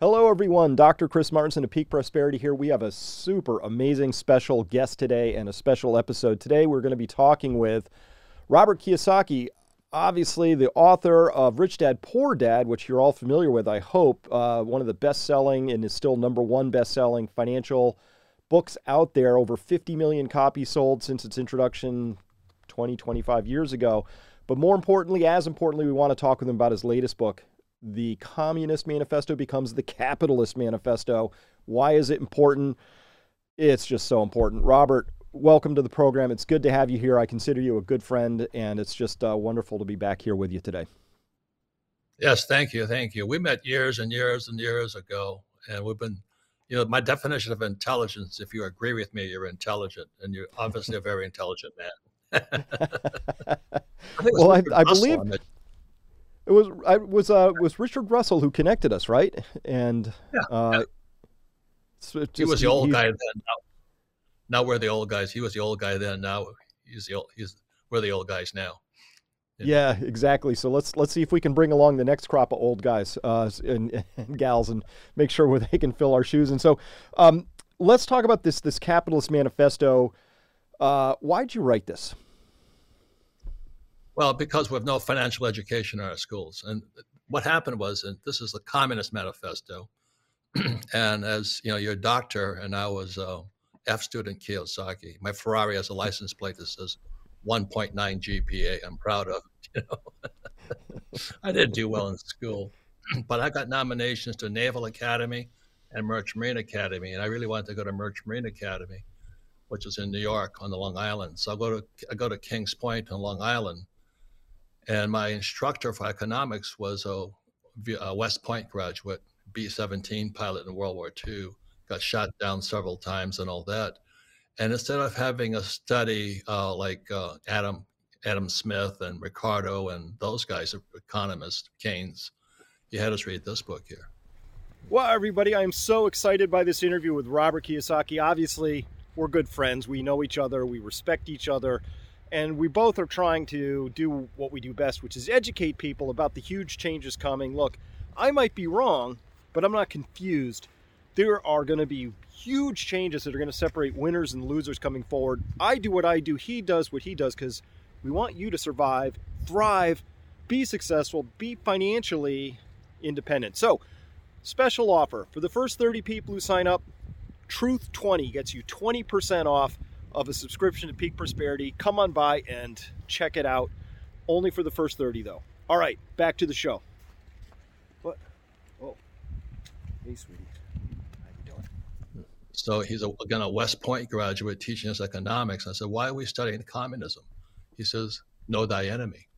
Hello, everyone. Dr. Chris Martenson of Peak Prosperity here. We have a super amazing special guest today and a special episode. Today, we're going to be talking with Robert Kiyosaki, obviously the author of Rich Dad Poor Dad, which you're all familiar with, I hope. Uh, one of the best selling and is still number one best selling financial books out there. Over 50 million copies sold since its introduction 20, 25 years ago. But more importantly, as importantly, we want to talk with him about his latest book, the Communist Manifesto becomes the Capitalist Manifesto. Why is it important? It's just so important. Robert, welcome to the program. It's good to have you here. I consider you a good friend, and it's just uh, wonderful to be back here with you today. Yes, thank you. Thank you. We met years and years and years ago, and we've been, you know, my definition of intelligence, if you agree with me, you're intelligent, and you're obviously a very intelligent man. I well, I, I believe. It was I was uh was Richard Russell who connected us, right? And yeah, uh. So just, he was the old he, guy then. Now, now we're the old guys. He was the old guy then. Now he's the old. He's we're the old guys now. Yeah, exactly. So let's let's see if we can bring along the next crop of old guys uh, and, and gals and make sure where they can fill our shoes. And so, um, let's talk about this this capitalist manifesto. Uh, why'd you write this? Well, because we have no financial education in our schools. And what happened was, and this is the Communist Manifesto, and as you know, you're a doctor, and I was a F student Kiyosaki. My Ferrari has a license plate that says 1.9 GPA. I'm proud of. You know, I didn't do well in school, but I got nominations to Naval Academy and Merchant Marine Academy, and I really wanted to go to Merchant Marine Academy, which is in New York on the Long Island. So I go to I go to Kings Point on Long Island and my instructor for economics was a, a West Point graduate, B 17 pilot in World War II, got shot down several times and all that. And instead of having a study uh, like uh, Adam Adam Smith and Ricardo and those guys, economists, Keynes, you had us read this book here. Well, everybody, I am so excited by this interview with Robert Kiyosaki. Obviously, we're good friends. We know each other. We respect each other and we both are trying to do what we do best, which is educate people about the huge changes coming. Look, I might be wrong, but I'm not confused. There are going to be huge changes that are going to separate winners and losers coming forward. I do what I do, he does what he does because we want you to survive, thrive, be successful, be financially independent. So, special offer for the first 30 people who sign up, Truth 20 gets you 20% off of a subscription to Peak Prosperity. Come on by and check it out. Only for the first 30, though. All right, back to the show. What? Oh. Hey, sweetie. How you doing? So he's, a, again, a West Point graduate teaching us economics. I said, why are we studying communism? He says, know thy enemy.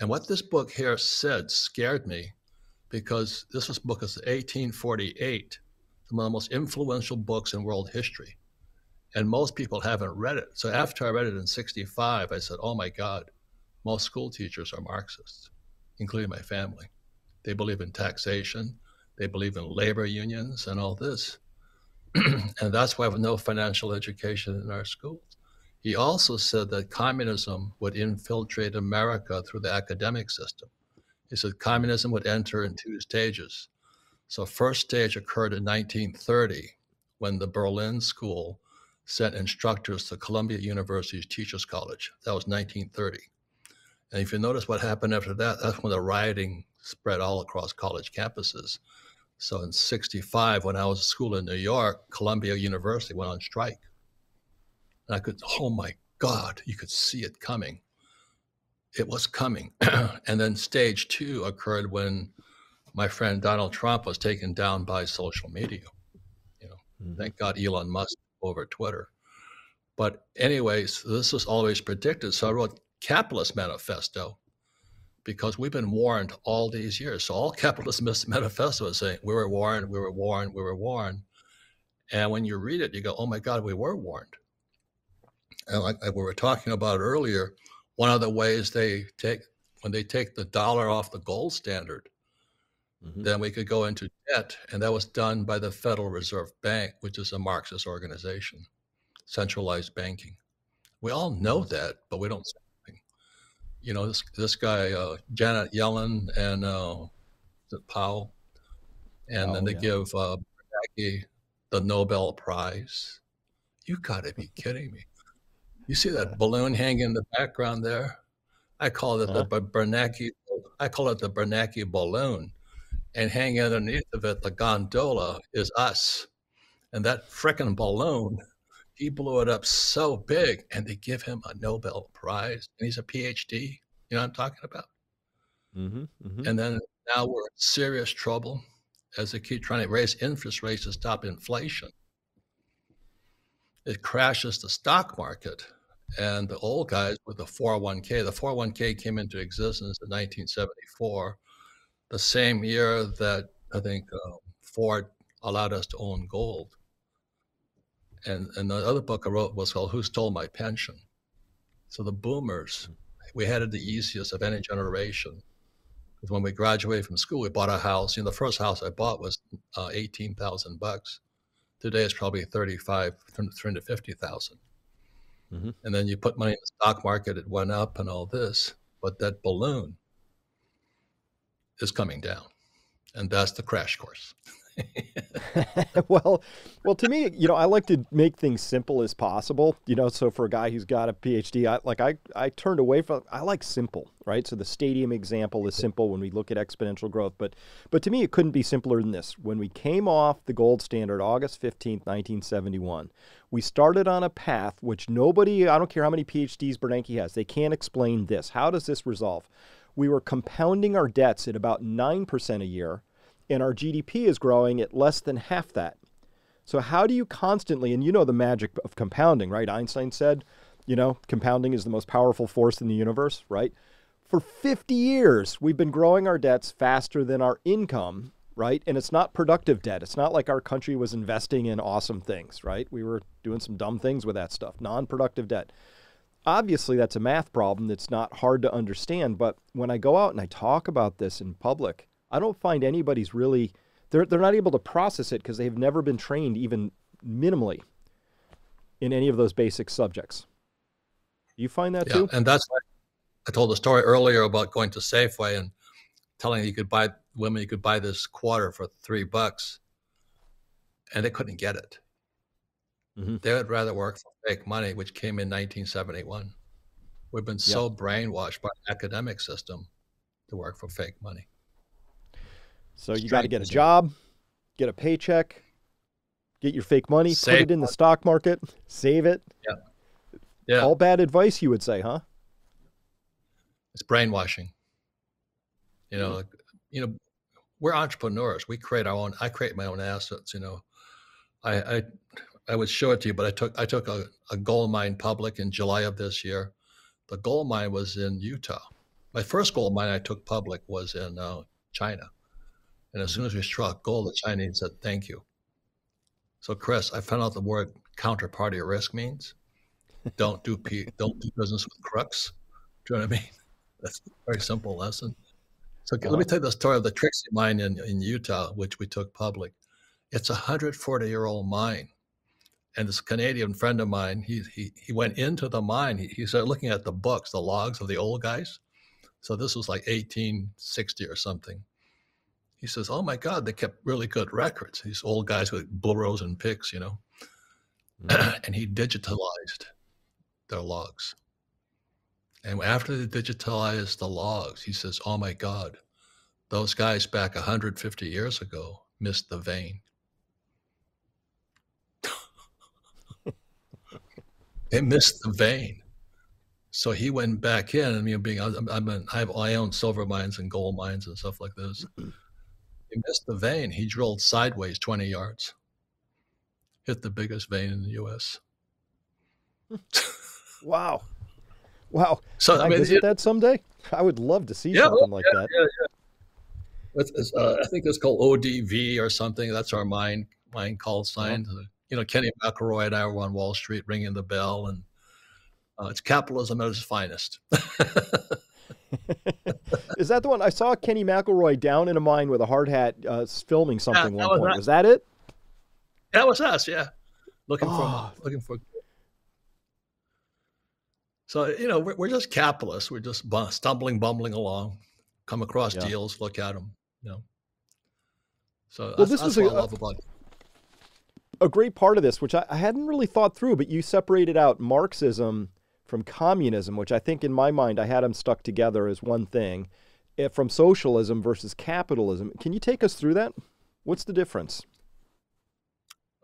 And what this book here said scared me because this was book is 1848, one of the most influential books in world history and most people haven't read it. So after I read it in 65, I said, oh my God, most school teachers are Marxists, including my family. They believe in taxation, they believe in labor unions and all this. and that's why we have no financial education in our schools. He also said that communism would infiltrate America through the academic system. He said communism would enter in two stages. So first stage occurred in 1930 when the Berlin School sent instructors to Columbia University's Teachers College. That was 1930. And if you notice what happened after that, that's when the rioting spread all across college campuses. So in 65, when I was at school in New York, Columbia University went on strike. And I could, oh my God, you could see it coming. It was coming. and then stage two occurred when my friend Donald Trump was taken down by social media. You know, mm-hmm. thank God Elon Musk over Twitter. But anyways, this was always predicted. So I wrote Capitalist Manifesto because we've been warned all these years. So all Capitalist Manifesto is saying we were warned, we were warned, we were warned. And when you read it, you go, oh my God, we were warned. And like, we were talking about earlier, one of the ways they take when they take the dollar off the gold standard, Mm-hmm. Then we could go into debt, and that was done by the Federal Reserve Bank, which is a Marxist organization, centralized banking. We all know mm-hmm. that, but we don't say anything. You know, this this guy uh, Janet Yellen and uh, Powell and Oh, then they yeah. give uh, Bernanke the Nobel Prize. You got to be kidding me! You see that balloon hanging in the background there? I call it Huh? the Bernanke. I call it the Bernanke balloon, and hanging underneath of it, the gondola is us, and that frickin' balloon. He blew it up so big, and they give him a Nobel Prize, and he's a PhD. You know what I'm talking about? Mm-hmm, mm-hmm. And then now we're in serious trouble as they keep trying to raise interest rates to stop inflation. It crashes the stock market. And the old guys with the 401k, the 401k came into existence in 1974, the same year that I think uh, Ford allowed us to own gold. And, and the other book I wrote was called Who Stole My Pension? So the boomers, we had it the easiest of any generation because when we graduated from school, we bought a house. You know, the first house I bought was uh, eighteen thousand bucks. Today it's probably thirty-five, three hundred fifty thousand. Mhm. And then you put money in the stock market; it went up and all this. But that balloon is coming down, and that's the crash course. well, well, to me, you know, I like to make things simple as possible. You know, so for a guy who's got a PhD, I like I I turned away from. I like simple, right? So the stadium example is simple when we look at exponential growth, but but to me, it couldn't be simpler than this. When we came off the gold standard, August fifteenth, nineteen seventy one, we started on a path which nobody, I don't care how many PhDs Bernanke has, they can't explain this. How does this resolve? We were compounding our debts at about nine percent a year and our GDP is growing at less than half that. So how do you constantly and you know the magic of compounding, right? Einstein said, you know, compounding is the most powerful force in the universe, right? For 50 years, we've been growing our debts faster than our income, right? And it's not productive debt. It's not like our country was investing in awesome things, right? We were doing some dumb things with that stuff, non-productive debt. Obviously, that's a math problem that's not hard to understand, but when I go out and I talk about this in public, I don't find anybody's really they're they're not able to process it because they've never been trained even minimally in any of those basic subjects. You find that Yeah, too? and that's why I told the story earlier about going to Safeway and telling you could buy women you could buy this quarter for three bucks, and they couldn't get it. Mhm. They would rather work for fake money, which came in 1971. We've been so brainwashed by the academic system to work for fake money. So you got to get a job, get a paycheck, get your fake money, put it in the stock market, save it. Yeah, yeah. All bad advice, you would say, huh? it's brainwashing. You know, Mhm. you know, we're entrepreneurs. We create our own. I create my own assets. You know, I I, I would show it to you, but I took I took a, a gold mine public in July of this year. The gold mine was in Utah. My first gold mine I took public was in uh, China, and as soon as we struck gold, the Chinese said thank you. So, Chris, I found out the word counterparty risk means don't do P, don't do business with crooks. Do you know what I mean? That's a very simple lesson. So let me tell you the story of the Trixie mine in, in Utah, which we took public. It's a 140 year old mine. And this Canadian friend of mine, he, he, he went into the mine. He, he started looking at the books, the logs of the old guys. So this was like 1860 or something. He says, Oh my God, they kept really good records. These old guys with burros and picks, you know. Mm-hmm. and he digitalized their logs. And after they digitalized the logs, he says, Oh my God, those guys back 150 years ago missed the vein. They missed the vein. So he went back in, and you know, being I'm, an, I, have, I own silver mines and gold mines and stuff like this. He missed the vein. He drilled sideways 20 yards, hit the biggest vein in the U.S. Wow. Wow. So Can I, I mean, visit it- that someday? I would love to see Yeah, something like that. yeah, yeah. It's, it's, uh, I think it's called ODV or something. That's our mine mine call sign. You know, Kenny McElroy and I were on Wall Street ringing the bell, and uh, it's capitalism at its finest. Is that the one I saw Kenny McElroy down in a mine with a hard hat uh, filming something that one was point? that. Was that it? that was us, yeah. Looking Oh. for looking for. So you know, we're, we're just capitalists. We're just stumbling, bumbling along. Come across Yeah. deals, look at them. You know. So well, this is what a, I love about a great part of this, which I, I hadn't really thought through, but you separated out Marxism from communism, which I think in my mind I had them stuck together as one thing, eh, from socialism versus capitalism. Can you take us through that? What's the difference?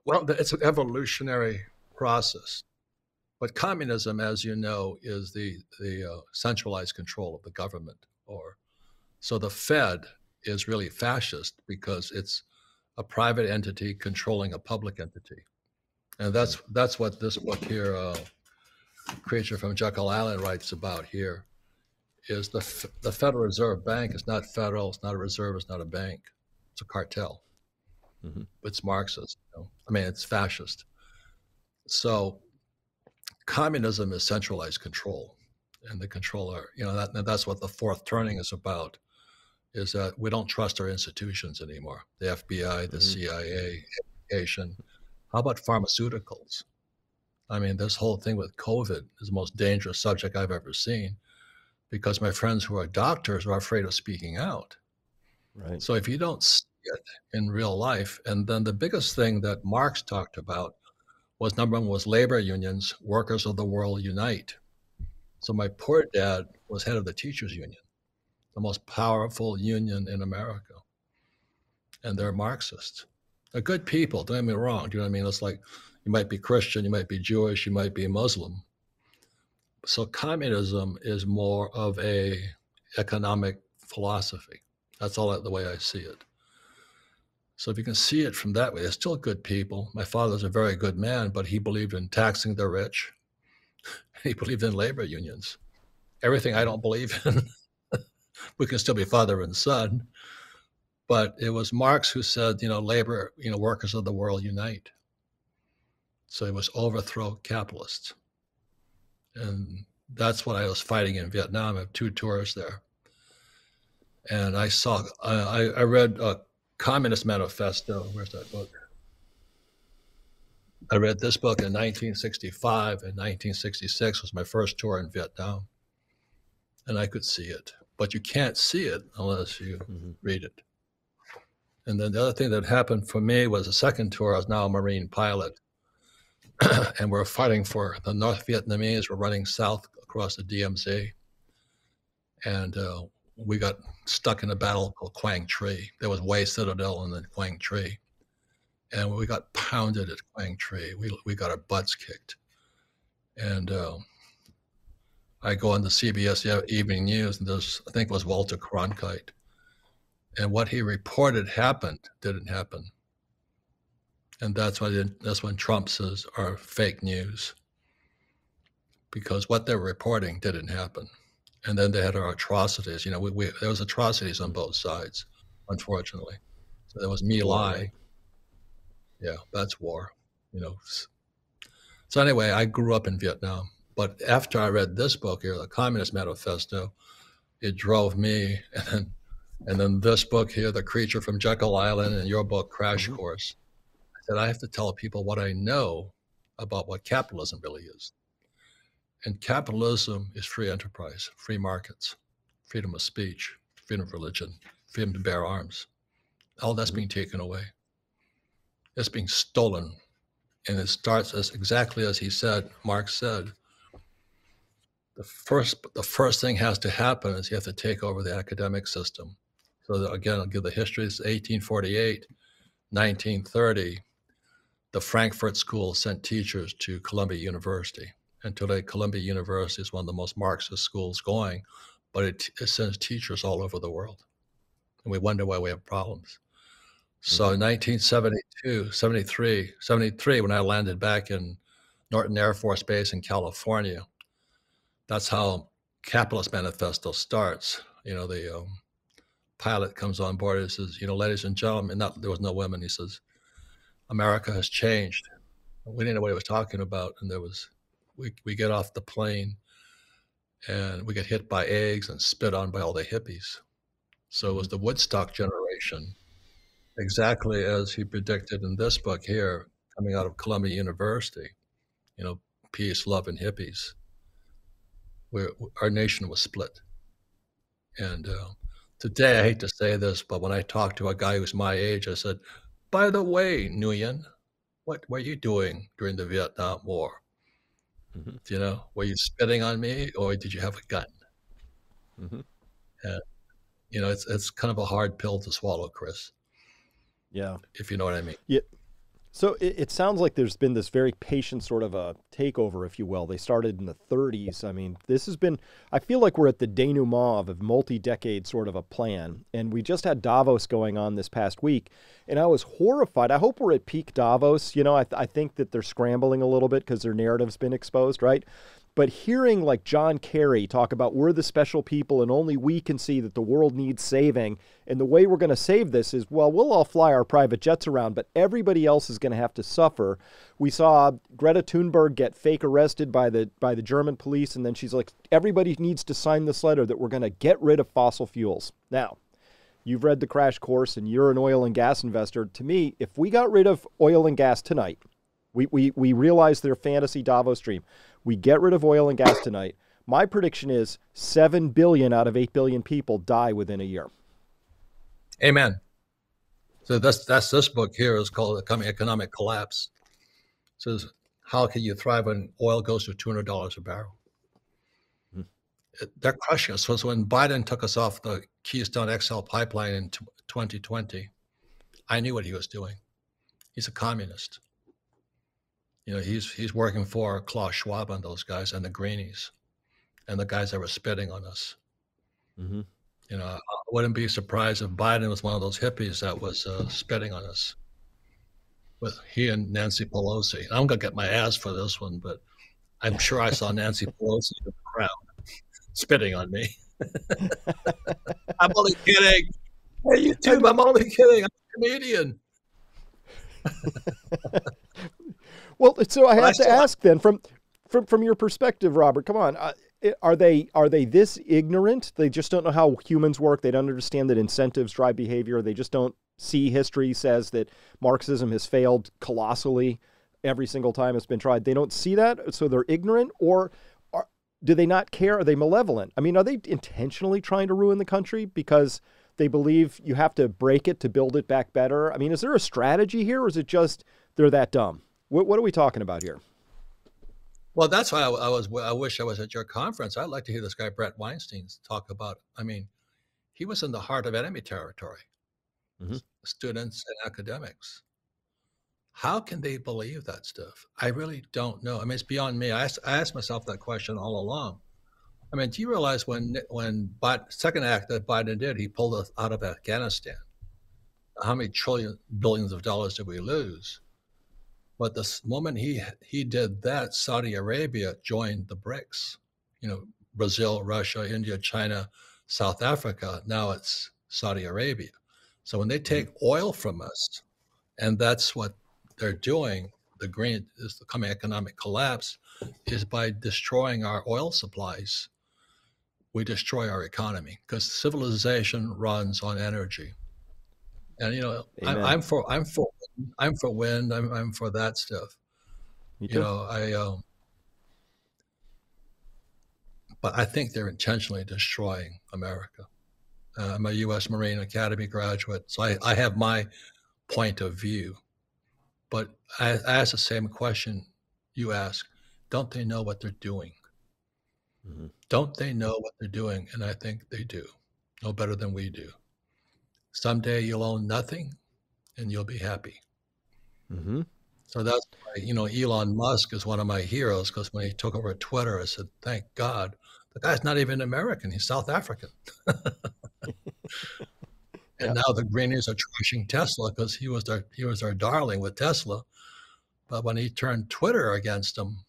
Well, it's an evolutionary process. But communism, as you know, is the, the uh, centralized control of the government. Or so the Fed is really fascist because it's a private entity controlling a public entity, and that's that's what this book here, uh, "Creature from Jekyll Island," writes about. Here is the the Federal Reserve Bank is not federal. It's not a reserve. It's not a bank. It's a cartel. Mm-hmm. It's Marxist. You know? I mean, it's fascist. So, communism is centralized control, and the controller, you know, that, that's what the fourth turning is about. Is that we don't trust our institutions anymore? The FBI, the mm-hmm. CIA, education. How about pharmaceuticals? I mean, this whole thing with COVID is the most dangerous subject I've ever seen because my friends who are doctors are afraid of speaking out. Right. So if you don't see it in real life. And then the biggest thing that Marx talked about was number one was labor unions, workers of the world unite. So my poor dad was head of the teachers union, the most powerful union in America. And they're Marxists. They're good people, don't get me wrong. Do you know what I mean? It's like you might be Christian, you might be Jewish, you might be Muslim. So communism is more of a economic philosophy. That's all the way I see it. So if you can see it from that way, they're still good people. My father's a very good man, but he believed in taxing the rich. He believed in labor unions. Everything I don't believe in. We can still be father and son. But it was Marx who said, you know, labor, you know, workers of the world unite. So it was overthrow capitalists. And that's what I was fighting in Vietnam. I have two tours there. And I saw, I, I read a Communist Manifesto. Where's that book? I read this book in 1965 and 1966 was my first tour in Vietnam. And I could see it. But you can't see it unless you mm-hmm. read it. And then the other thing that happened for me was a second tour. I was now a Marine pilot. and we're fighting for the North Vietnamese. We're running south across the DMZ. And uh, we got stuck in a battle called Quang Tri. There was Hue Citadel and then Quang Tri. And we got pounded at Quang Tri. We, we got our butts kicked. And uh, I go on the CBS Evening News, and there's, I think it was Walter Cronkite. And what he reported happened didn't happen. And that's why that's when Trump says are fake news. Because what they're reporting didn't happen and then they had our atrocities. You know, we, we, there was atrocities on both sides, unfortunately. So there was My Lai. Yeah, that's war. You know. So anyway, I grew up in Vietnam, but after I read this book here, the Communist Manifesto, it drove me, and then, and then this book here, The Creature from Jekyll Island, and your book, Crash mm-hmm. Course. I said I have to tell people what I know about what capitalism really is. And capitalism is free enterprise, free markets, freedom of speech, freedom of religion, freedom to bear arms. All that's mm-hmm. being taken away. It's being stolen. And it starts as exactly as he said, Marx said. The first, the first thing has to happen is you have to take over the academic system. So again, I'll give the history. It's 1848, 1930. The Frankfurt School sent teachers to Columbia University and today Columbia University is one of the most Marxist schools going, but it, it sends teachers all over the world. And we wonder why we have problems. So mm-hmm. 1972, 73, 73, when I landed back in Norton Air Force Base in California, that's how Capitalist Manifesto starts. You know, the um, pilot comes on board and says, you know, ladies and gentlemen, not, there was no women. He says, America has changed. We didn't know what he was talking about. And there was we, we get off the plane and we get hit by eggs and spit on by all the hippies. So it was mm-hmm. the Woodstock generation, exactly as he predicted in this book here, coming out of Columbia University. You know, peace, love, and hippies. Where our nation was split, and uh, today, I hate to say this, but when I talked to a guy who's my age, I said, by the way, Nguyen, what were you doing during the Vietnam War? Mm-hmm. You know, were you spitting on me or did you have a gun? Mm-hmm. And, you know, it's, it's kind of a hard pill to swallow, Chris. Yeah. If you know what I mean. Yeah. So it, it, sounds like there's been this very patient sort of a takeover, if you will. They started in the 30s. I mean, this has been, I feel like we're at the denouement of a multi decade sort of a plan. And we just had Davos going on this past week, and I was horrified. I hope we're at peak Davos. You know, I, th- I think that they're scrambling a little bit because their narrative's been exposed, right? But hearing like John Kerry talk about we're the special people and only we can see that the world needs saving, and the way we're going to save this is well, we'll all fly our private jets around, but everybody else is going to have to suffer. We saw Greta Thunberg get fake arrested by the by the German police, and then she's like, everybody needs to sign this letter that we're going to get rid of fossil fuels. Now, you've read the crash course and you're an oil and gas investor. To me, if we got rid of oil and gas tonight, we, we, we realize their fantasy Davos dream. We get rid of oil and gas tonight. My prediction is 7 billion out of 8 billion people die within a year. Amen. So that's that's this book here is called the Coming Economic Collapse. It says how can you thrive when oil goes to two hundred dollars a barrel? Hmm. they're crushing us. So when Biden took us off the Keystone XL pipeline in 2020, I knew what he was doing. He's a communist. You know, he's he's working for Klaus Schwab and those guys and the Greenies, and the guys that were spitting on us. Mm-hmm. You know, I wouldn't be surprised if Biden was one of those hippies that was uh, spitting on us. With he and Nancy Pelosi, I'm gonna get my ass for this one, but I'm sure I saw Nancy Pelosi in the crowd spitting on me. I'm only kidding. Hey, YouTube, I'm only kidding. I'm a comedian. Well, so I have to ask then from from from your perspective, Robert. Come on, uh, are they are they this ignorant? They just don't know how humans work. They don't understand that incentives drive behavior. They just don't see history says that Marxism has failed colossally every single time it's been tried. They don't see that, so they're ignorant, or are, do they not care? Are they malevolent? I mean, are they intentionally trying to ruin the country because? They believe you have to break it to build it back better. I mean, is there a strategy here, or is it just they're that dumb? What, what are we talking about here? Well, that's why I, I, was. I wish I was at your conference. I'd like to hear this guy Brett Weinstein talk about. I mean, he was in the heart of enemy territory. Mm-hmm. Students and academics. How can they believe that stuff? I really don't know. I mean, it's beyond me. I asked, I asked myself that question all along. I mean, do you realize when when Biden, second act that Biden did, he pulled us out of Afghanistan? How many trillion billions of dollars did we lose? But the moment he he did that, Saudi Arabia joined the BRICS. You know, Brazil, Russia, India, China, South Africa. Now it's Saudi Arabia. So when they take mm-hmm. oil from us, and that's what they're doing, the green is the coming economic collapse, is by destroying our oil supplies. We destroy our economy because civilization runs on energy. And you know, I'm, I'm, for I'm for I'm for wind. I'm I'm for that stuff. You know, I um, but I think they're intentionally destroying America. Uh, I'm a U.S. Marine Academy graduate, so I, I have my point of view. But I, I ask the same question you ask: Don't they know what they're doing? Mm-hmm. Don't they know what they're doing? And I think they do, no better than we do. Someday you'll own nothing and you'll be happy. Mm-hmm. So that's why, you know, Elon Musk is one of my heroes because when he took over Twitter, I said, thank God. The guy's not even American, he's South African. and now the Greenies are trashing Tesla because he was their he was their darling with Tesla. But when he turned Twitter against them,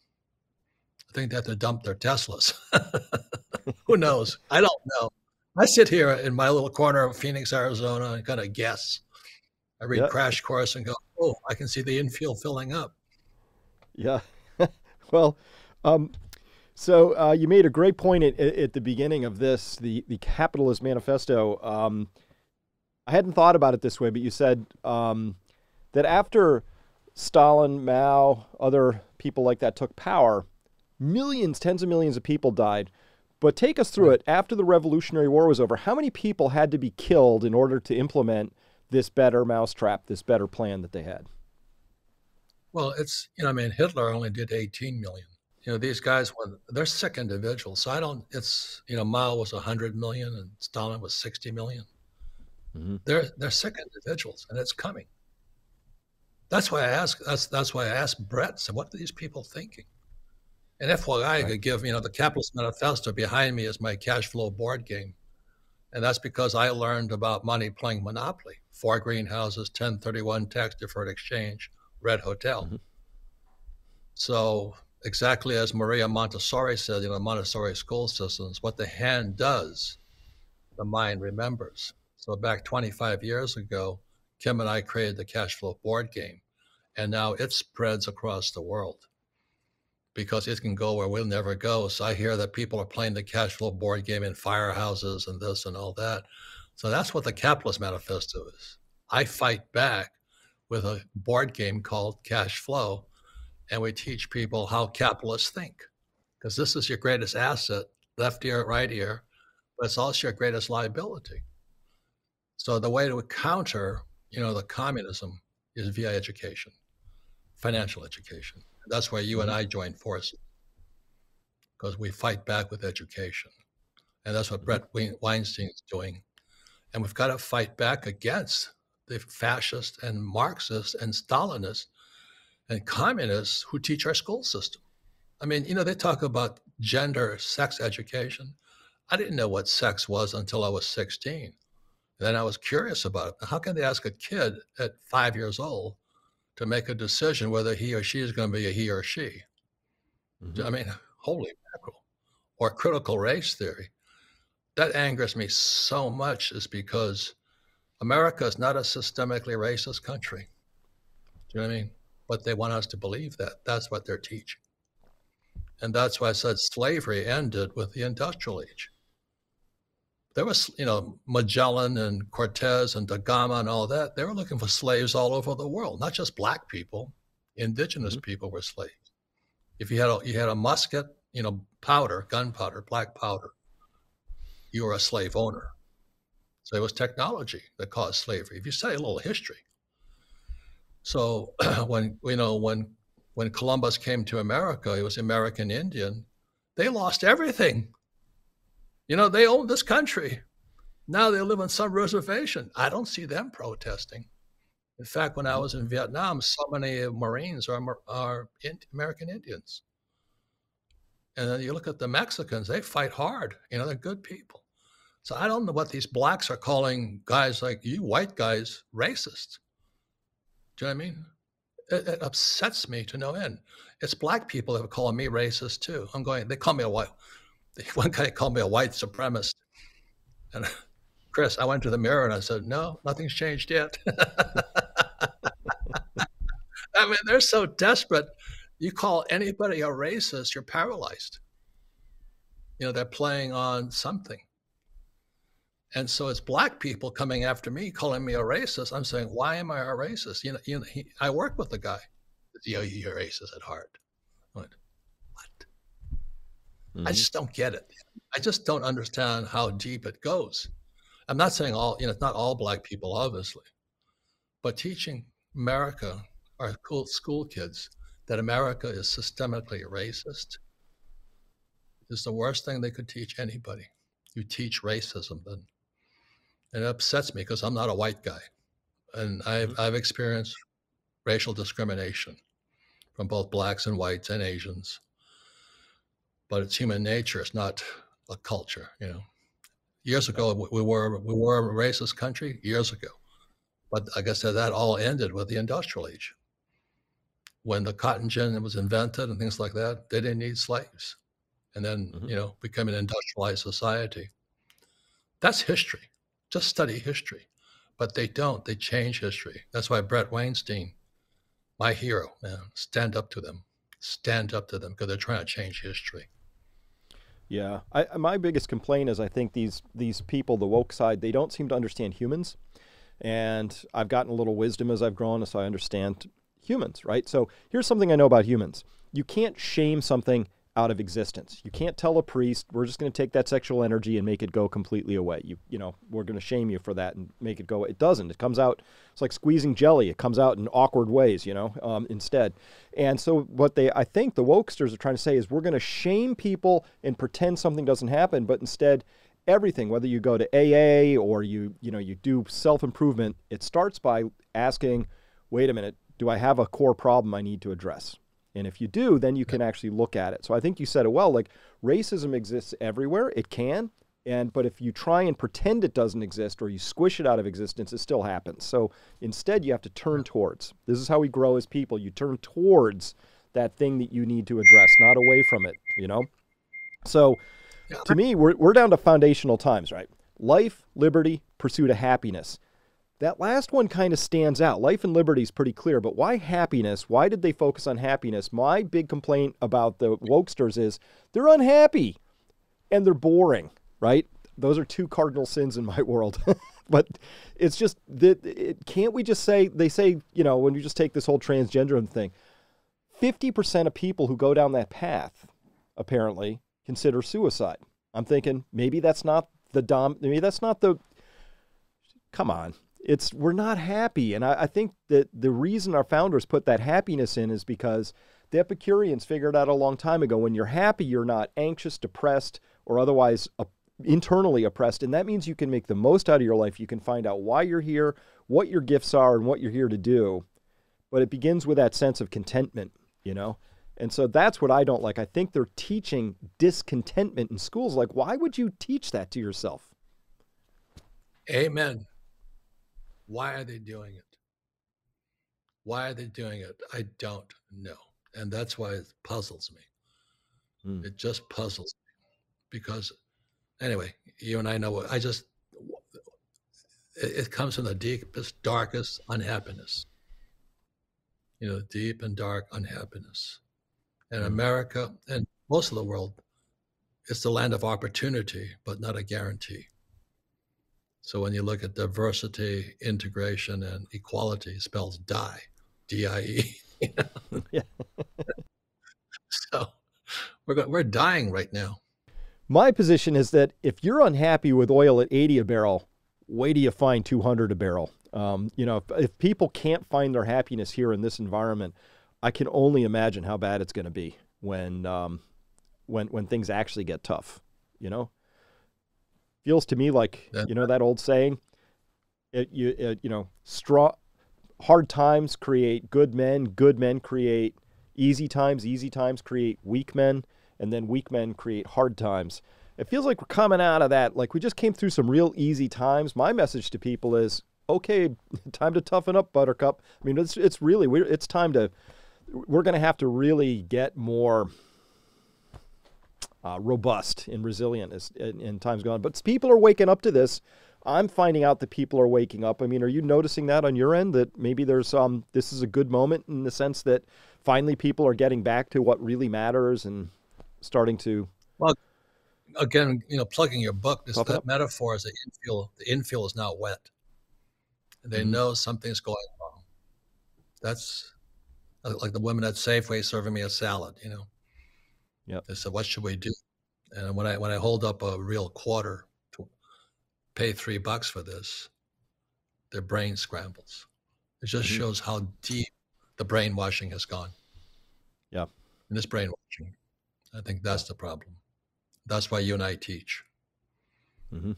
I think they have to dump their Teslas. Who knows? I don't know. I sit here in my little corner of Phoenix, Arizona, and kind of guess. I read yep. Crash Course and go, oh, I can see the infield filling up. Yeah. well, um, so uh, you made a great point at, at, the beginning of this, the the Capitalist Manifesto. Um, I hadn't thought about it this way, but you said um, that after Stalin, Mao, other people like that took power, millions, tens of millions of people died But take us through it. After the Revolutionary War was over, how many people had to be killed in order to implement this better mousetrap, this better plan that they had? Well, it's, you know, I mean, Hitler only did 18 million. You know, these guys, when they're sick individuals. So I don't, it's, you know, Mao was 100 million and Stalin was 60 million. Mm-hmm. They're, they're sick individuals and it's coming. That's why I ask, that's, that's why I asked Brett, so what are these people thinking? And FYI, right. I could give, you know, the Capitalist Manifesto behind me is my cash flow board game. And that's because I learned about money playing Monopoly, four greenhouses, 1031 tax deferred exchange, Red Hotel. Mm-hmm. So, exactly as Maria Montessori said, you know, Montessori school systems, what the hand does, the mind remembers. So, back 25 years ago, Kim and I created the cash flow board game, and now it spreads across the world because it can go where we'll never go. So I hear that people are playing the cash flow board game in firehouses and this and all that. So that's what the Capitalist Manifesto is. I fight back with a board game called Cash Flow, and we teach people how capitalists think, because this is your greatest asset, left ear, right ear, but it's also your greatest liability. So the way to counter, you know, the communism is via education, financial education. That's why you and mm-hmm. I join forces, because we fight back with education. And that's what Brett Weinstein is doing. And we've got to fight back against the fascists and Marxists and Stalinists and communists who teach our school system. I mean, you know, they talk about gender, sex education. I didn't know what sex was until I was 16. And then I was curious about it. How can they ask a kid at five years old to make a decision whether he or she is going to be a he or she. Mm-hmm. I mean, holy mackerel. Or critical race theory. That angers me so much is because America is not a systemically racist country. Do you know what I mean? But they want us to believe that. That's what they're teaching. And that's why I said slavery ended with the industrial age there was, you know, Magellan and Cortez and Da Gama and all that. They were looking for slaves all over the world, not just black people. Indigenous mm-hmm. people were slaves. If you had a, you had a musket, you know, powder, gunpowder, black powder, you were a slave owner. So it was technology that caused slavery. If you study a little history, so when you know when when Columbus came to America, he was American Indian. They lost everything you know, they own this country. Now they live on some reservation. I don't see them protesting. In fact, when I mm-hmm. was in Vietnam, so many Marines are, are American Indians. And then you look at the Mexicans, they fight hard. You know, they're good people. So I don't know what these blacks are calling guys like you, white guys, racist. Do you know what I mean? It, it upsets me to no end. It's black people that are calling me racist too. I'm going, they call me a white one guy called me a white supremacist. And Chris, I went to the mirror and I said, no, nothing's changed yet. I mean, they're so desperate. You call anybody a racist, you're paralyzed. You know, they're playing on something. And so it's black people coming after me, calling me a racist. I'm saying, why am I a racist? You know, you know he, I work with the guy. You're racist at heart. I Mm-hmm. I just don't get it. I just don't understand how deep it goes. I'm not saying all, you know, it's not all black people, obviously, but teaching America, our cool school kids, that America is systemically racist is the worst thing they could teach anybody. You teach racism, then. And it upsets me because I'm not a white guy. And I've. I've experienced racial discrimination from both blacks and whites and Asians but it's human nature. It's not a culture, you know. Years ago, we were we were a racist country years ago, but like I said, that all ended with the industrial age. When the cotton gin was invented and things like that, they didn't need slaves, and then mm-hmm. you know become an industrialized society. That's history. Just study history, but they don't. They change history. That's why Brett Weinstein, my hero, man, stand up to them. Stand up to them because they're trying to change history. Yeah, I, my biggest complaint is I think these these people, the woke side, they don't seem to understand humans, and I've gotten a little wisdom as I've grown, so I understand humans. Right. So here's something I know about humans: you can't shame something out of existence. You can't tell a priest, we're just going to take that sexual energy and make it go completely away. You you know, we're going to shame you for that and make it go. It doesn't. It comes out. It's like squeezing jelly. It comes out in awkward ways. You know, um, instead. And so what they, I think, the wokesters are trying to say is we're going to shame people and pretend something doesn't happen, but instead. Everything, whether you go to AA or you, you know, you do self improvement, it starts by asking, "Wait a minute, do I have a core problem I need to address?" And if you do, then you can actually look at it. So I think you said it well. Like racism exists everywhere. It can. And but if you try and pretend it doesn't exist or you squish it out of existence, it still happens. So instead you have to turn towards. This is how we grow as people. You turn towards that thing that you need to address, not away from it, you know? So to me, we're we're down to foundational times, right? Life, liberty, pursuit of happiness. That last one kind of stands out. Life and liberty is pretty clear, but why happiness? Why did they focus on happiness? My big complaint about the wokesters is they're unhappy and they're boring, right? Those are two cardinal sins in my world. but it's just that it, can't we just say they say, you know, when you just take this whole transgender thing, 50% of people who go down that path apparently consider suicide. I'm thinking maybe that's not the dom maybe that's not the come on it's we're not happy. And I, I, think that the reason our founders put that happiness in is because the epicureans figured out a long time ago when you're happy you're not anxious depressed or otherwise internally oppressed. And that means you can make the most out of your life. You can find out why you're here what your gifts are and what you're here to do. But it begins with that sense of contentment you know? And so that's what i don't like. I think they're teaching discontentment in schools. Like why would you teach that to yourself? Amen why are they doing it? Why are they doing it? I don't know. And that's why it puzzles me. Mm. It just puzzles me because, anyway, you and I know, I just, it, it comes from the deepest, darkest unhappiness. You know, deep and dark unhappiness. And mm. America and most of the world, it's the land of opportunity, but not a guarantee. So when you look at diversity, integration, and equality, spells die, D-I-E. yeah. so we're we're dying right now. My position is that if you're unhappy with oil at 80 a barrel, wait till you find 200 a barrel. Um, you know, if, if people can't find their happiness here in this environment, I can only imagine how bad it's going to be when um, when when things actually get tough. You know, feels to me like you know that old saying it, you it, you know straw hard times create good men good men create easy times easy times create weak men and then weak men create hard times. It feels like we're coming out of that like we just came through some real easy times. My message to people is okay time to toughen up buttercup. I mean it's it's really we're it's time to we're going to have to really get more uh, robust and resilient as in, in times gone. But people are waking up to this. I'm finding out that people are waking up. I mean, are you noticing that on your end that maybe there's um this is a good moment in the sense that finally people are getting back to what really matters and starting to well again, you know, plugging your book, this that metaphor is the infill the infill is now wet. They mm-hmm. know something's going wrong. That's like the women at Safeway serving me a salad, you know. Yeah. They said, "What should we do?" And when I when I hold up a real quarter to pay three bucks for this, their brain scrambles. It just mm-hmm. shows how deep the brainwashing has gone. Yeah. And this brainwashing, I think that's the problem. That's why you and I teach. Mm-hmm.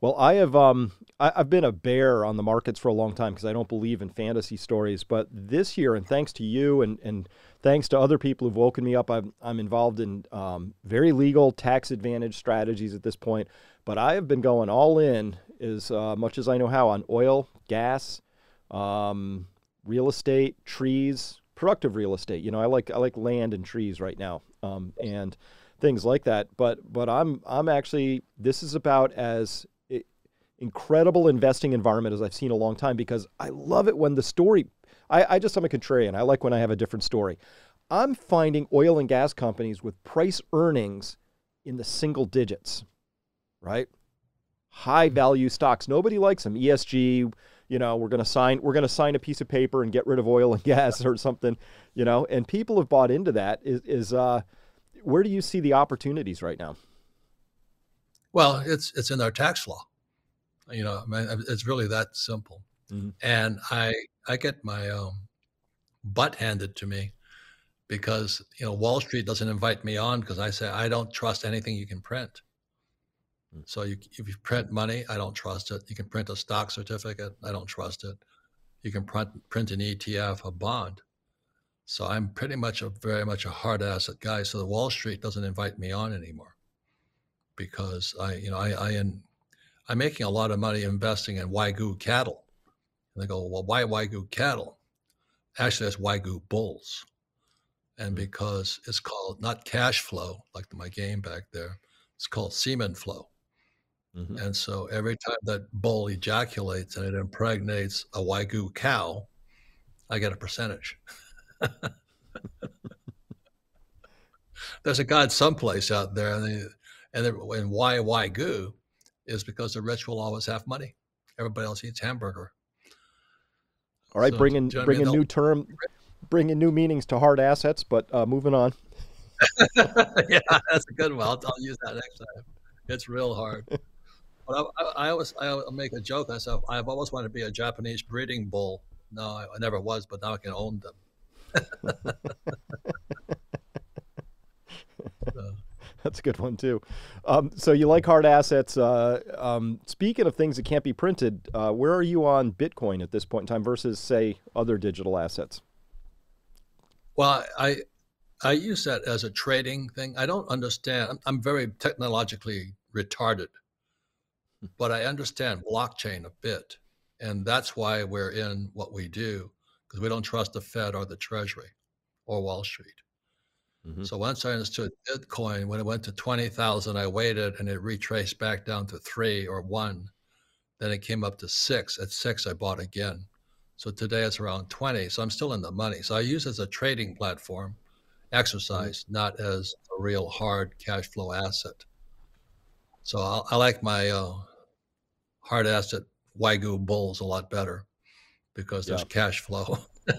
Well, I have um, I, have been a bear on the markets for a long time because I don't believe in fantasy stories. But this year, and thanks to you and and thanks to other people who've woken me up, I'm I'm involved in um, very legal tax advantage strategies at this point. But I have been going all in as uh, much as I know how on oil, gas, um, real estate, trees, productive real estate. You know, I like I like land and trees right now, um, and things like that. But but I'm I'm actually this is about as incredible investing environment as I've seen a long time because I love it when the story. I, I just I'm a contrarian. I like when I have a different story. I'm finding oil and gas companies with price earnings in the single digits, right? High value stocks. Nobody likes them. ESG, you know, we're going to sign we're going to sign a piece of paper and get rid of oil and gas or something, you know, and people have bought into that. Is is uh, where do you see the opportunities right now? Well, it's it's in our tax law. You know, I mean, it's really that simple. Mm-hmm. And I I get my um, butt handed to me because you know Wall Street doesn't invite me on because I say I don't trust anything you can print. Hmm. So you, if you print money, I don't trust it. You can print a stock certificate, I don't trust it. You can print print an ETF, a bond. So I'm pretty much a very much a hard asset guy. So the Wall Street doesn't invite me on anymore because I, you know, I, I am, I'm making a lot of money investing in Wagyu cattle. And they go, well, why Wagyu cattle? Actually, that's Wagyu bulls and mm-hmm. because it's called not cash flow like my game back there it's called semen flow mm-hmm. and so every time that bull ejaculates and it impregnates a wagyu cow i get a percentage there's a god someplace out there and, they, and, and why wagyu is because the rich will always have money everybody else eats hamburger all right so, bring in bring a new term bringing new meanings to hard assets, but uh, moving on. yeah, that's a good one. I'll, I'll, use that next time. It's real hard. But I, I, I always I make a joke. I said I've always wanted to be a Japanese breeding bull. No, I, I never was, but now I can own them. That's a good one too. Um, so you like hard assets. Uh, um, speaking of things that can't be printed, uh, where are you on Bitcoin at this point in time versus, say, other digital assets? Well, I I use that as a trading thing. I don't understand. I'm, I'm very technologically retarded, but I understand blockchain a bit, and that's why we're in what we do because we don't trust the Fed or the Treasury or Wall Street. Mm-hmm. So once I understood Bitcoin, when it went to twenty thousand, I waited, and it retraced back down to three or one. Then it came up to six. At six, I bought again. So today it's around 20. So I'm still in the money. So I use it as a trading platform, mm-hmm. exercise, mm-hmm. not as a real hard cash flow asset. So I, I like my uh, hard asset Wagyu bulls a lot better because there's yeah. cash flow.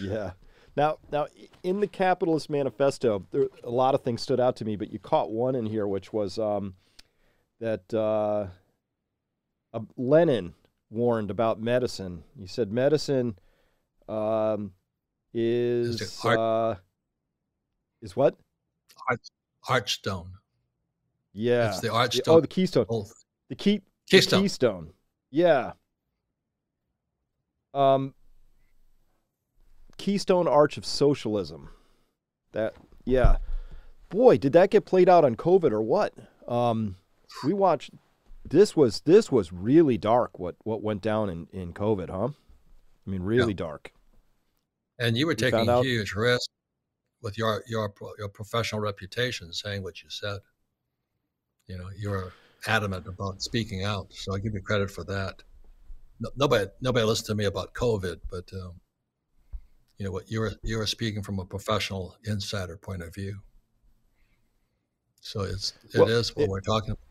yeah. Now, now, in the Capitalist Manifesto, there, a lot of things stood out to me, but you caught one in here, which was um, that uh, uh, Lenin warned about medicine. He said medicine um, is uh, is what? Arch, archstone. Yeah, it's the archstone. Oh, the keystone. Both. The key. Keystone. The keystone. Yeah. Um. Keystone Arch of Socialism. That yeah. Boy, did that get played out on COVID or what? Um, we watched this was this was really dark. What what went down in in COVID, huh? I mean, really yeah. dark. And you were you taking huge risk with your your your professional reputation, saying what you said. You know, you were adamant about speaking out, so I give you credit for that. No, nobody nobody listened to me about COVID, but um, you know what you were you were speaking from a professional insider point of view. So it's it well, is what it, we're talking about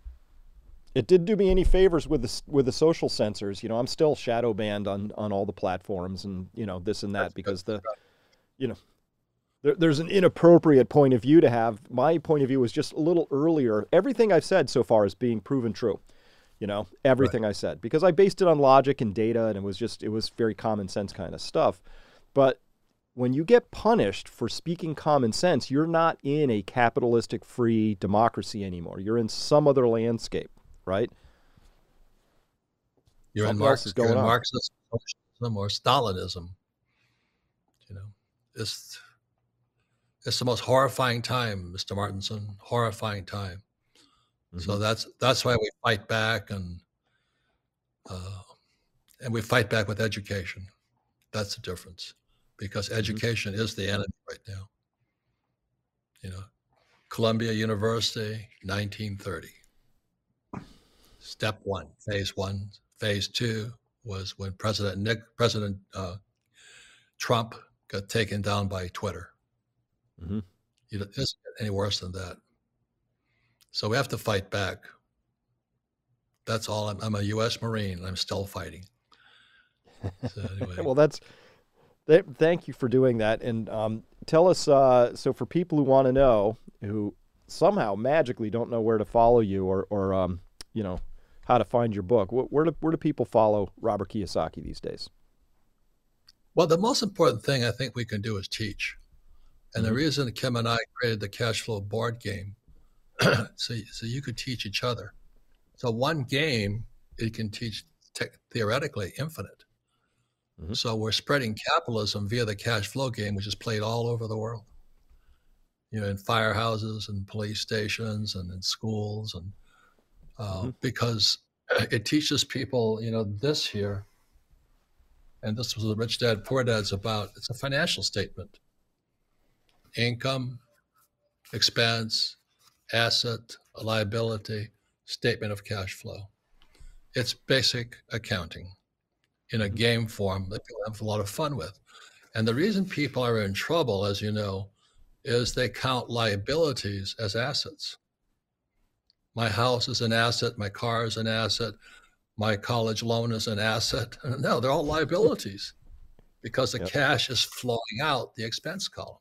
it didn't do me any favors with the with the social censors. You know, I'm still shadow banned on on all the platforms and you know this and that because the, you know, there, there's an inappropriate point of view to have. My point of view was just a little earlier. Everything I've said so far is being proven true. You know, everything right. I said because I based it on logic and data, and it was just it was very common sense kind of stuff. But when you get punished for speaking common sense, you're not in a capitalistic free democracy anymore. You're in some other landscape right? You're Something in, Marx, you're in Marxist socialism or Stalinism. You know, it's it's the most horrifying time, Mr. Martenson. Horrifying time. Mm-hmm. So that's that's why we fight back and uh, and we fight back with education. That's the difference, because mm-hmm. education mm-hmm. is the enemy right now. You know, Columbia University, 1930 step one, phase one. Phase two was when President Nick, President uh, Trump got taken down by Twitter. Mm-hmm. You know, it doesn't get any worse than that. So we have to fight back. That's all. I'm, I'm a U.S. Marine. I'm still fighting. So anyway. well, that's. Th- thank you for doing that, and um, tell us. Uh, so, for people who want to know, who somehow magically don't know where to follow you, or, or um, you know, how to find your book, where do where do people follow Robert Kiyosaki these days? Well, the most important thing I think we can do is teach. And mm-hmm. the reason Kim and I created the cash flow board game, so, so you could teach each other. So one game, it can teach te- theoretically infinite. Mm-hmm. So we're spreading capitalism via the cash flow game, which is played all over the world. You know, in firehouses and police stations and in schools, and uh, mm-hmm. because it teaches people, you know, this here, and this was the Rich Dad Poor Dad's about. It's a financial statement: income, expense, asset, liability, statement of cash flow. It's basic accounting in a mm-hmm. game form that people have a lot of fun with. And the reason people are in trouble, as you know, is they count liabilities as assets. My house is an asset, my car is an asset, my college loan is an asset. No, they're all liabilities because the yep. cash is flowing out the expense column.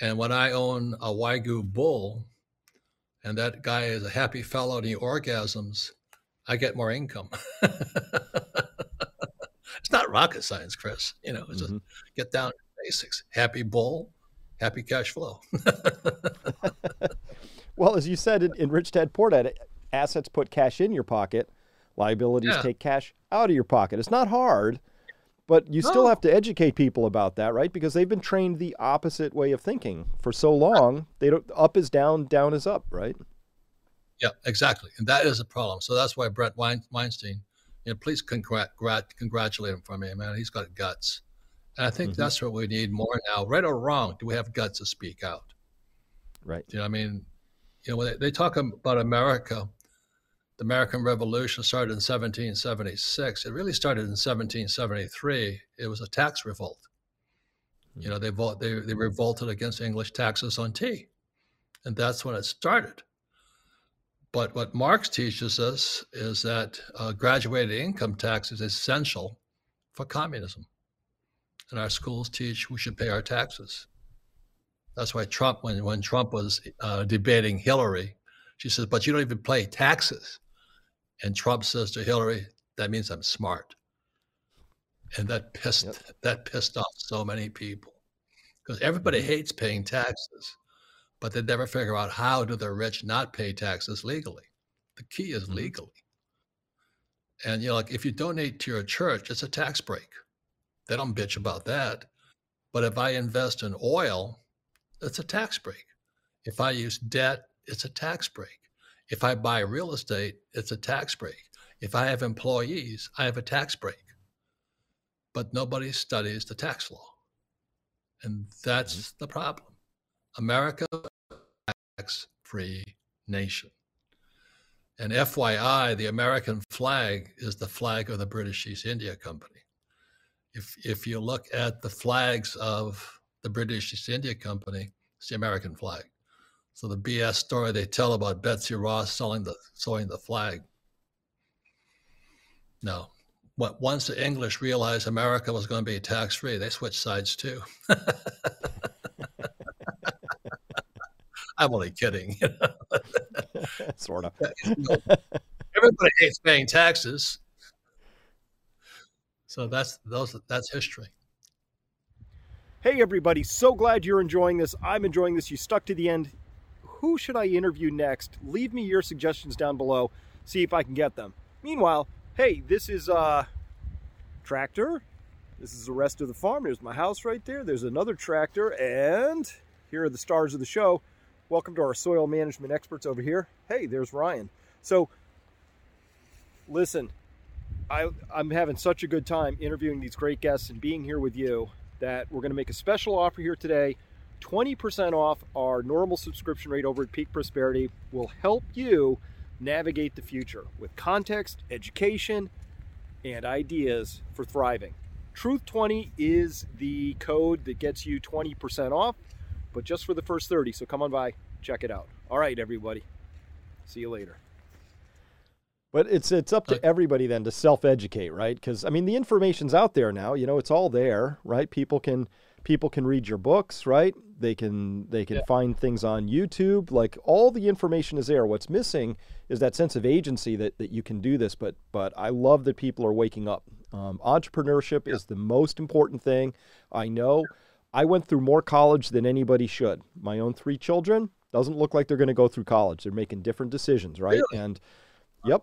And when I own a Wagyu bull and that guy is a happy fellow and he orgasms, I get more income. it's not rocket science, Chris. You know, it's mm-hmm. just get down to basics. Happy bull, happy cash flow. well, as you said in, in Rich Dad Poor Dad, assets put cash in your pocket, liabilities yeah. take cash out of your pocket. It's not hard, but you still have to educate people about that, right? Because they've been trained the opposite way of thinking for so long. They don't up is down, down is up, right? Yeah, exactly, and that is a problem. So that's why Bret Weinstein you know, please congrat, congratulate him for me, man. He's got guts. And I think mm-hmm. that's what we need more now. Right or wrong, do we have guts to speak out? Right. You know, I mean, you know, when they, they talk about America, the American Revolution started in 1776. It really started in 1773. It was a tax revolt. You know, they, they, they revolted against English taxes on tea. And that's when it started. But what Marx teaches us is that uh, graduated income tax is essential for communism. And our schools teach we should pay our taxes. That's why Trump, when, when Trump was uh, debating Hillary, she says, But you don't even pay taxes. And Trump says to Hillary, That means I'm smart. And that pissed yep. that pissed off so many people because everybody mm-hmm. hates paying taxes but they never figure out how do the rich not pay taxes legally. The key is mm-hmm. legally. And you know, like if you donate to your church, it's a tax break. They don't bitch about that. But if I invest in oil, it's a tax break. If I use debt, it's a tax break. If I buy real estate, it's a tax break. If I have employees, I have a tax break. But nobody studies the tax law. And that's mm-hmm. the problem. America tax free nation. And FYI, the American flag is the flag of the British East India Company. If, if you look at the flags of the British East India Company, it's the American flag. So the BS story they tell about Betsy Ross selling the sewing the flag. No. Once the English realized America was going to be tax free, they switched sides too. I'm only kidding. sort of. everybody hates paying taxes. So that's those that's history. Hey everybody, so glad you're enjoying this. I'm enjoying this. You stuck to the end. Who should I interview next? Leave me your suggestions down below. See if I can get them. Meanwhile, hey, this is uh tractor. This is the rest of the farm. There's my house right there. There's another tractor and here are the stars of the show. Welcome to our soil management experts over here. Hey, there's Ryan. So, listen, I, I'm having such a good time interviewing these great guests and being here with you that we're going to make a special offer here today. 20% off our normal subscription rate over at Peak Prosperity will help you navigate the future with context, education, and ideas for thriving. Truth 20 is the code that gets you 20% off but just for the first 30. So come on by, check it out. All right, everybody. See you later. But it's it's up to everybody then to self-educate, right? Because I mean, the information's out there now. You know, it's all there, right? People can people can read your books, right? They can they can yeah. find things on YouTube. Like all the information is there. What's missing is that sense of agency that that you can do this. But but I love that people are waking up. Um, entrepreneurship yeah. is the most important thing. I know. I went through more college than anybody should. My own three children doesn't look like they're going to go through college. They're making different decisions, right? Really? And Yep.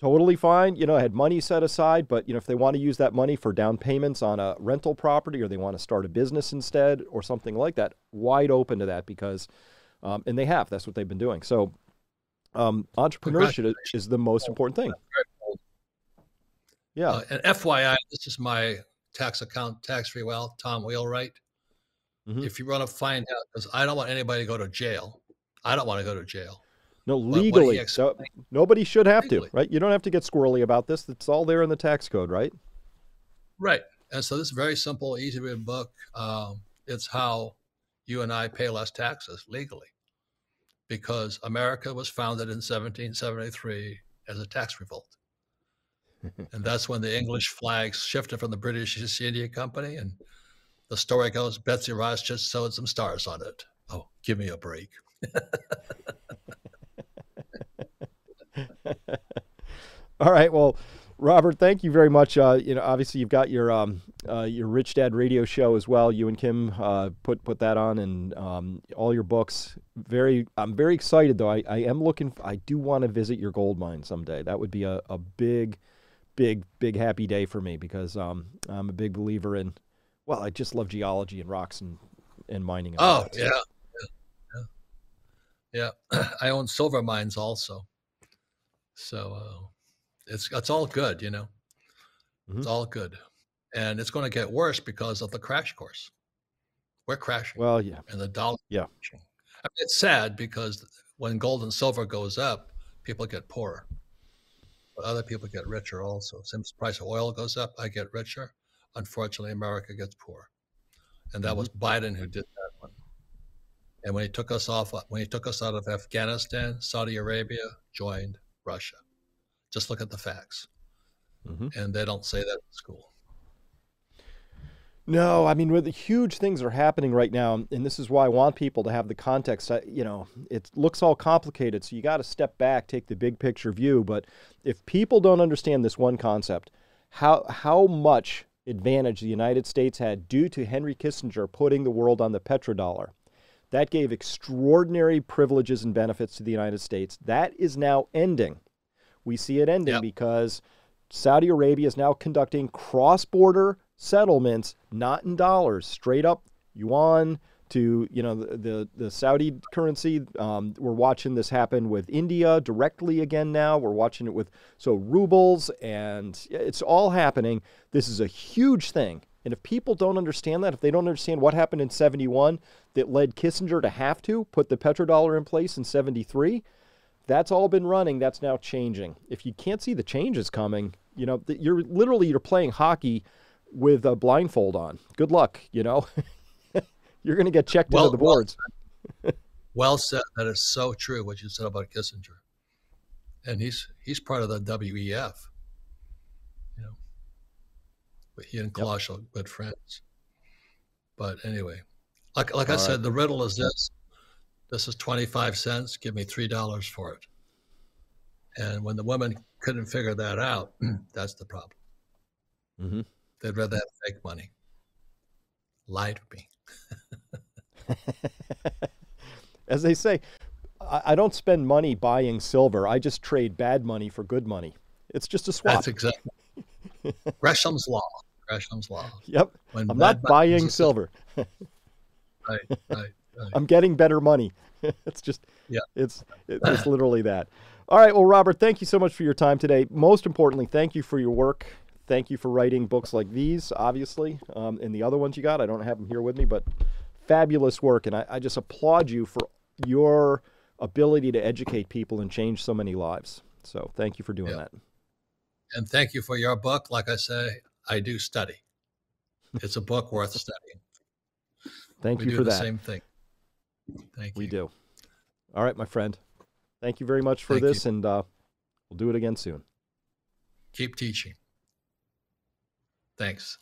Totally fine. You know, I had money set aside, but you know, if they want to use that money for down payments on a rental property or they want to start a business instead or something like that, wide open to that because, um, and they have. That's what they've been doing. So, um, entrepreneurship is the most important thing. Yeah. Uh, and FYI, this is my tax account, tax free wealth, Tom Wheelwright. Mm-hmm. If you want to find out, because I don't want anybody to go to jail. I don't want to go to jail. No, legally. So nobody should have legally. to, right? You don't have to get squirrely about this. It's all there in the tax code, right? Right. And so this is a very simple, easy to read book. Um, it's how you and I pay less taxes legally because America was founded in 1773 as a tax revolt. And that's when the English flags shifted from the British East India Company. And the story goes Betsy Ross just sewed some stars on it. Oh, give me a break. All right. Well, Robert, thank you very much. Uh, you know, obviously you've got your um, uh, your Rich Dad radio show as well. You and Kim uh, put put that on, and um, all your books. Very, I'm very excited though. I, I am looking. I do want to visit your gold mine someday. That would be a, a big, big, big happy day for me because um, I'm a big believer in. Well, I just love geology and rocks and and mining. And oh yeah. yeah, yeah, yeah. I own silver mines also. So uh, it's it's all good, you know. Mm-hmm. It's all good, and it's going to get worse because of the crash course. We're crashing. Well, yeah, and the dollar. Yeah, I mean, it's sad because when gold and silver goes up, people get poorer, but other people get richer also. Since the price of oil goes up, I get richer. Unfortunately, America gets poor, and that mm-hmm. was Biden who did that one. And when he took us off, when he took us out of Afghanistan, Saudi Arabia joined Russia. Just look at the facts. Mm-hmm. And they don't say that in school. No, I mean, the huge things are happening right now, and this is why I want people to have the context. You know, it looks all complicated, so you got to step back, take the big picture view. But if people don't understand this one concept, how how much advantage the United States had due to Henry Kissinger putting the world on the petrodollar, that gave extraordinary privileges and benefits to the United States. That is now ending. We see it ending yep. because Saudi Arabia is now conducting cross border settlements, not in dollars, straight up yuan to you know the the, the Saudi currency. Um, we're watching this happen with India directly again now. We're watching it with so rubles, and it's all happening. This is a huge thing. And if people don't understand that, if they don't understand what happened in 71 that led Kissinger to have to put the petrodollar in place in 73, that's all been running. That's now changing. If you can't see the changes coming, you know, you're literally you're playing hockey with a blindfold on. Good luck, you know. you're going to get checked well, into the boards. Well, well said. That is so true what you said about Kissinger. And he's he's part of the WEF You but he and Klaus yep. are good friends. But anyway, like like All I right. said, the riddle is this: this is twenty five cents. Give me three dollars for it. And when the woman couldn't figure that out, that's the problem. Mm-hmm. They'd rather have fake money. Lie to me. As they say, I, don't spend money buying silver. I just trade bad money for good money. It's just a swap. That's exactly Gresham's law. Gresham's law. Yep. When I'm not buying silver. right, right, right. I'm getting better money. it's just, yeah, it's it's literally that. All right. Well, Robert, thank you so much for your time today. Most importantly, thank you for your work. Thank you for writing books like these, obviously, um, and the other ones you got. I don't have them here with me, but fabulous work. And I, I just applaud you for your ability to educate people and change so many lives. So thank you for doing yeah. that. And thank you for your book. Like I say, I do study. It's a book worth studying. Thank we you for do the that. Same thing. Thank we you. We do. All right, my friend. Thank you very much for Thank this, you. and uh, We'll do it again soon. Keep teaching. Thanks.